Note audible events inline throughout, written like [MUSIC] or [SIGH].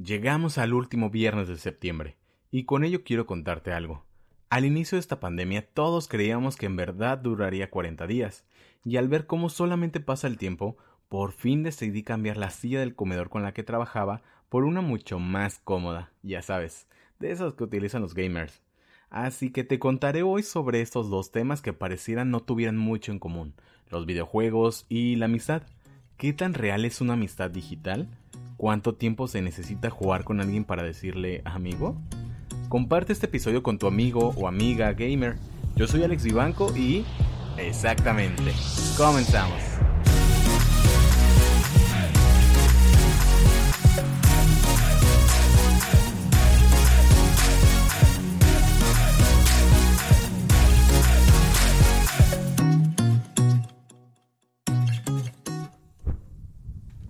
Llegamos al último viernes de septiembre, y con ello quiero contarte algo. Al inicio de esta pandemia todos creíamos que en verdad duraría 40 días, y al ver cómo solamente pasa el tiempo, por fin decidí cambiar la silla del comedor con la que trabajaba por una mucho más cómoda, ya sabes, de esas que utilizan los gamers. Así que te contaré hoy sobre estos dos temas que parecieran no tuvieran mucho en común, los videojuegos y la amistad. ¿Qué tan real es una amistad digital? ¿Cuánto tiempo se necesita jugar con alguien para decirle amigo? Comparte este episodio con tu amigo o amiga gamer. Yo soy Alex Vivanco y... Exactamente. Comenzamos.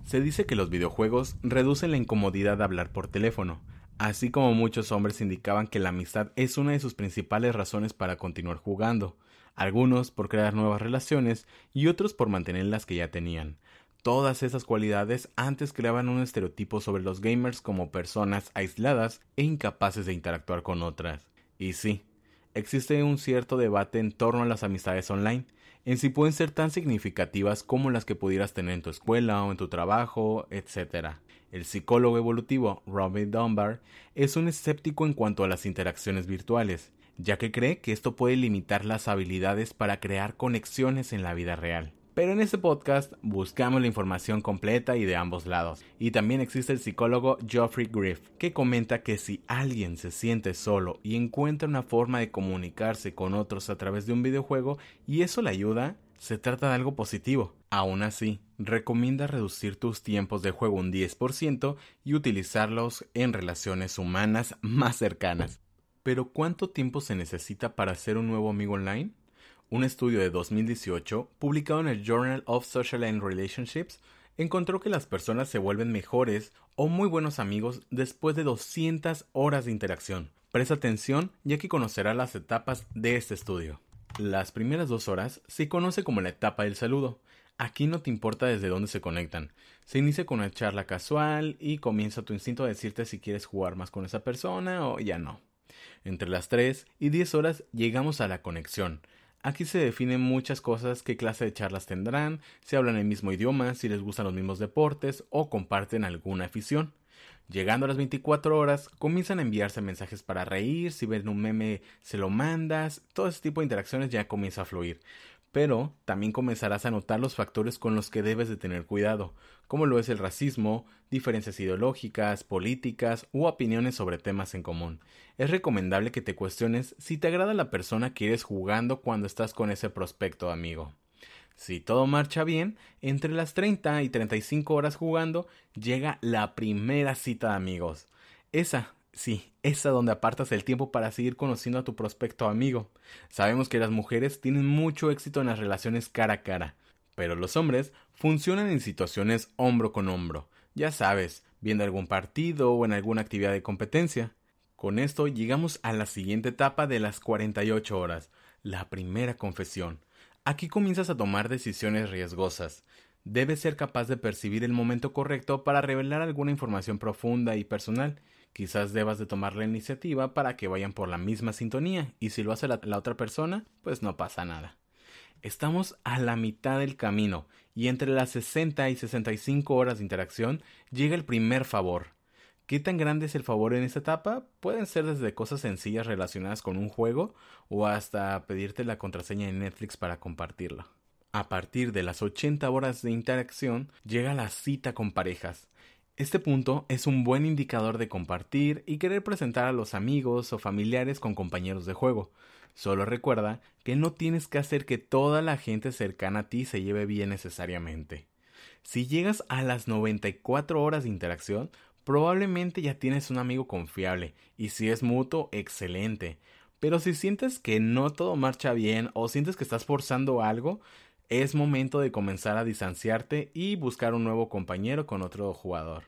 Se dice que los videojuegos reducen la incomodidad de hablar por teléfono, así como muchos hombres indicaban que la amistad es una de sus principales razones para continuar jugando, algunos por crear nuevas relaciones y otros por mantener las que ya tenían. Todas esas cualidades antes creaban un estereotipo sobre los gamers como personas aisladas e incapaces de interactuar con otras. Y sí, existe un cierto debate en torno a las amistades online, en si pueden ser tan significativas como las que pudieras tener en tu escuela o en tu trabajo, etc. El psicólogo evolutivo Robin Dunbar es un escéptico en cuanto a las interacciones virtuales, ya que cree que esto puede limitar las habilidades para crear conexiones en la vida real. Pero en este podcast buscamos la información completa y de ambos lados. Y también existe el psicólogo Geoffrey Griff, que comenta que si alguien se siente solo y encuentra una forma de comunicarse con otros a través de un videojuego y eso le ayuda, se trata de algo positivo. Aún así, recomienda reducir tus tiempos de juego un 10% y utilizarlos en relaciones humanas más cercanas. Pero ¿cuánto tiempo se necesita para hacer un nuevo amigo online? Un estudio de 2018, publicado en el Journal of Social and Relationships, encontró que las personas se vuelven mejores o muy buenos amigos después de 200 horas de interacción. Presta atención ya que conocerás las etapas de este estudio. Las primeras dos horas se conoce como la etapa del saludo. Aquí no te importa desde dónde se conectan. Se inicia con una charla casual y comienza tu instinto a decirte si quieres jugar más con esa persona o ya no. Entre las 3 y 10 horas llegamos a la conexión. Aquí se definen muchas cosas, qué clase de charlas tendrán, si hablan el mismo idioma, si les gustan los mismos deportes o comparten alguna afición. Llegando a las 24 horas, comienzan a enviarse mensajes para reír, si ven un meme se lo mandas, todo ese tipo de interacciones ya comienza a fluir pero también comenzarás a notar los factores con los que debes de tener cuidado, como lo es el racismo, diferencias ideológicas, políticas u opiniones sobre temas en común. Es recomendable que te cuestiones si te agrada la persona que eres jugando cuando estás con ese prospecto amigo. Si todo marcha bien, entre las 30 y 35 horas jugando, llega la primera cita de amigos. Esa Sí, es a donde apartas el tiempo para seguir conociendo a tu prospecto amigo. Sabemos que las mujeres tienen mucho éxito en las relaciones cara a cara, pero los hombres funcionan en situaciones hombro con hombro, ya sabes, viendo algún partido o en alguna actividad de competencia. Con esto llegamos a la siguiente etapa de las 48 horas, la primera confesión. Aquí comienzas a tomar decisiones riesgosas. Debes ser capaz de percibir el momento correcto para revelar alguna información profunda y personal quizás debas de tomar la iniciativa para que vayan por la misma sintonía y si lo hace la, otra persona, pues no pasa nada. Estamos a la mitad del camino y entre las 60 y 65 horas de interacción llega el primer favor. ¿Qué tan grande es el favor en esta etapa? Pueden ser desde cosas sencillas relacionadas con un juego o hasta pedirte la contraseña de Netflix para compartirla. A partir de las 80 horas de interacción llega la cita con parejas. Este punto es un buen indicador de compartir y querer presentar a los amigos o familiares con compañeros de juego. Solo recuerda que no tienes que hacer que toda la gente cercana a ti se lleve bien necesariamente. Si llegas a las 94 horas de interacción, probablemente ya tienes un amigo confiable y si es mutuo, excelente. Pero si sientes que no todo marcha bien o sientes que estás forzando algo, es momento de comenzar a distanciarte y buscar un nuevo compañero con otro jugador.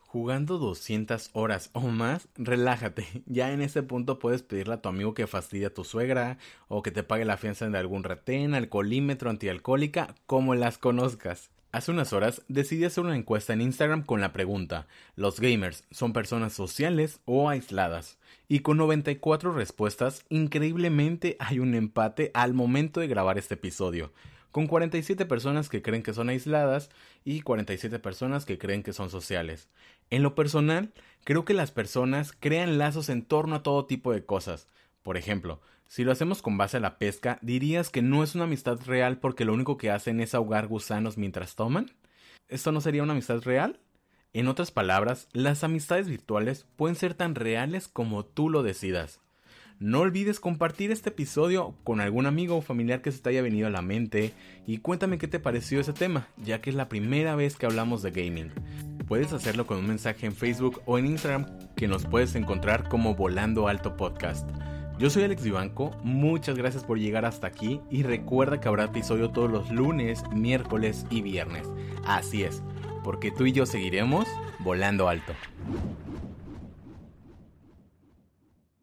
Jugando 200 horas o más, relájate. [LAUGHS] Ya en ese punto puedes pedirle a tu amigo que fastidie a tu suegra o que te pague la fianza de algún retén, alcoholímetro, antialcohólica, como las conozcas. Hace unas horas decidí hacer una encuesta en Instagram con la pregunta, ¿los gamers son personas sociales o aisladas? Y con 94 respuestas, increíblemente hay un empate al momento de grabar este episodio, con 47 personas que creen que son aisladas y 47 personas que creen que son sociales. En lo personal, creo que las personas crean lazos en torno a todo tipo de cosas. Por ejemplo, si lo hacemos con base a la pesca, ¿dirías que no es una amistad real porque lo único que hacen es ahogar gusanos mientras toman? ¿Esto no sería una amistad real? En otras palabras, las amistades virtuales pueden ser tan reales como tú lo decidas. No olvides compartir este episodio con algún amigo o familiar que se te haya venido a la mente y cuéntame qué te pareció ese tema, ya que es la primera vez que hablamos de gaming. Puedes hacerlo con un mensaje en Facebook o en Instagram que nos puedes encontrar como Volando Alto Podcast. Yo soy Alex Vivanco, muchas gracias por llegar hasta aquí y recuerda que habrá episodio todos los lunes, miércoles y viernes. Así es, porque tú y yo seguiremos volando alto.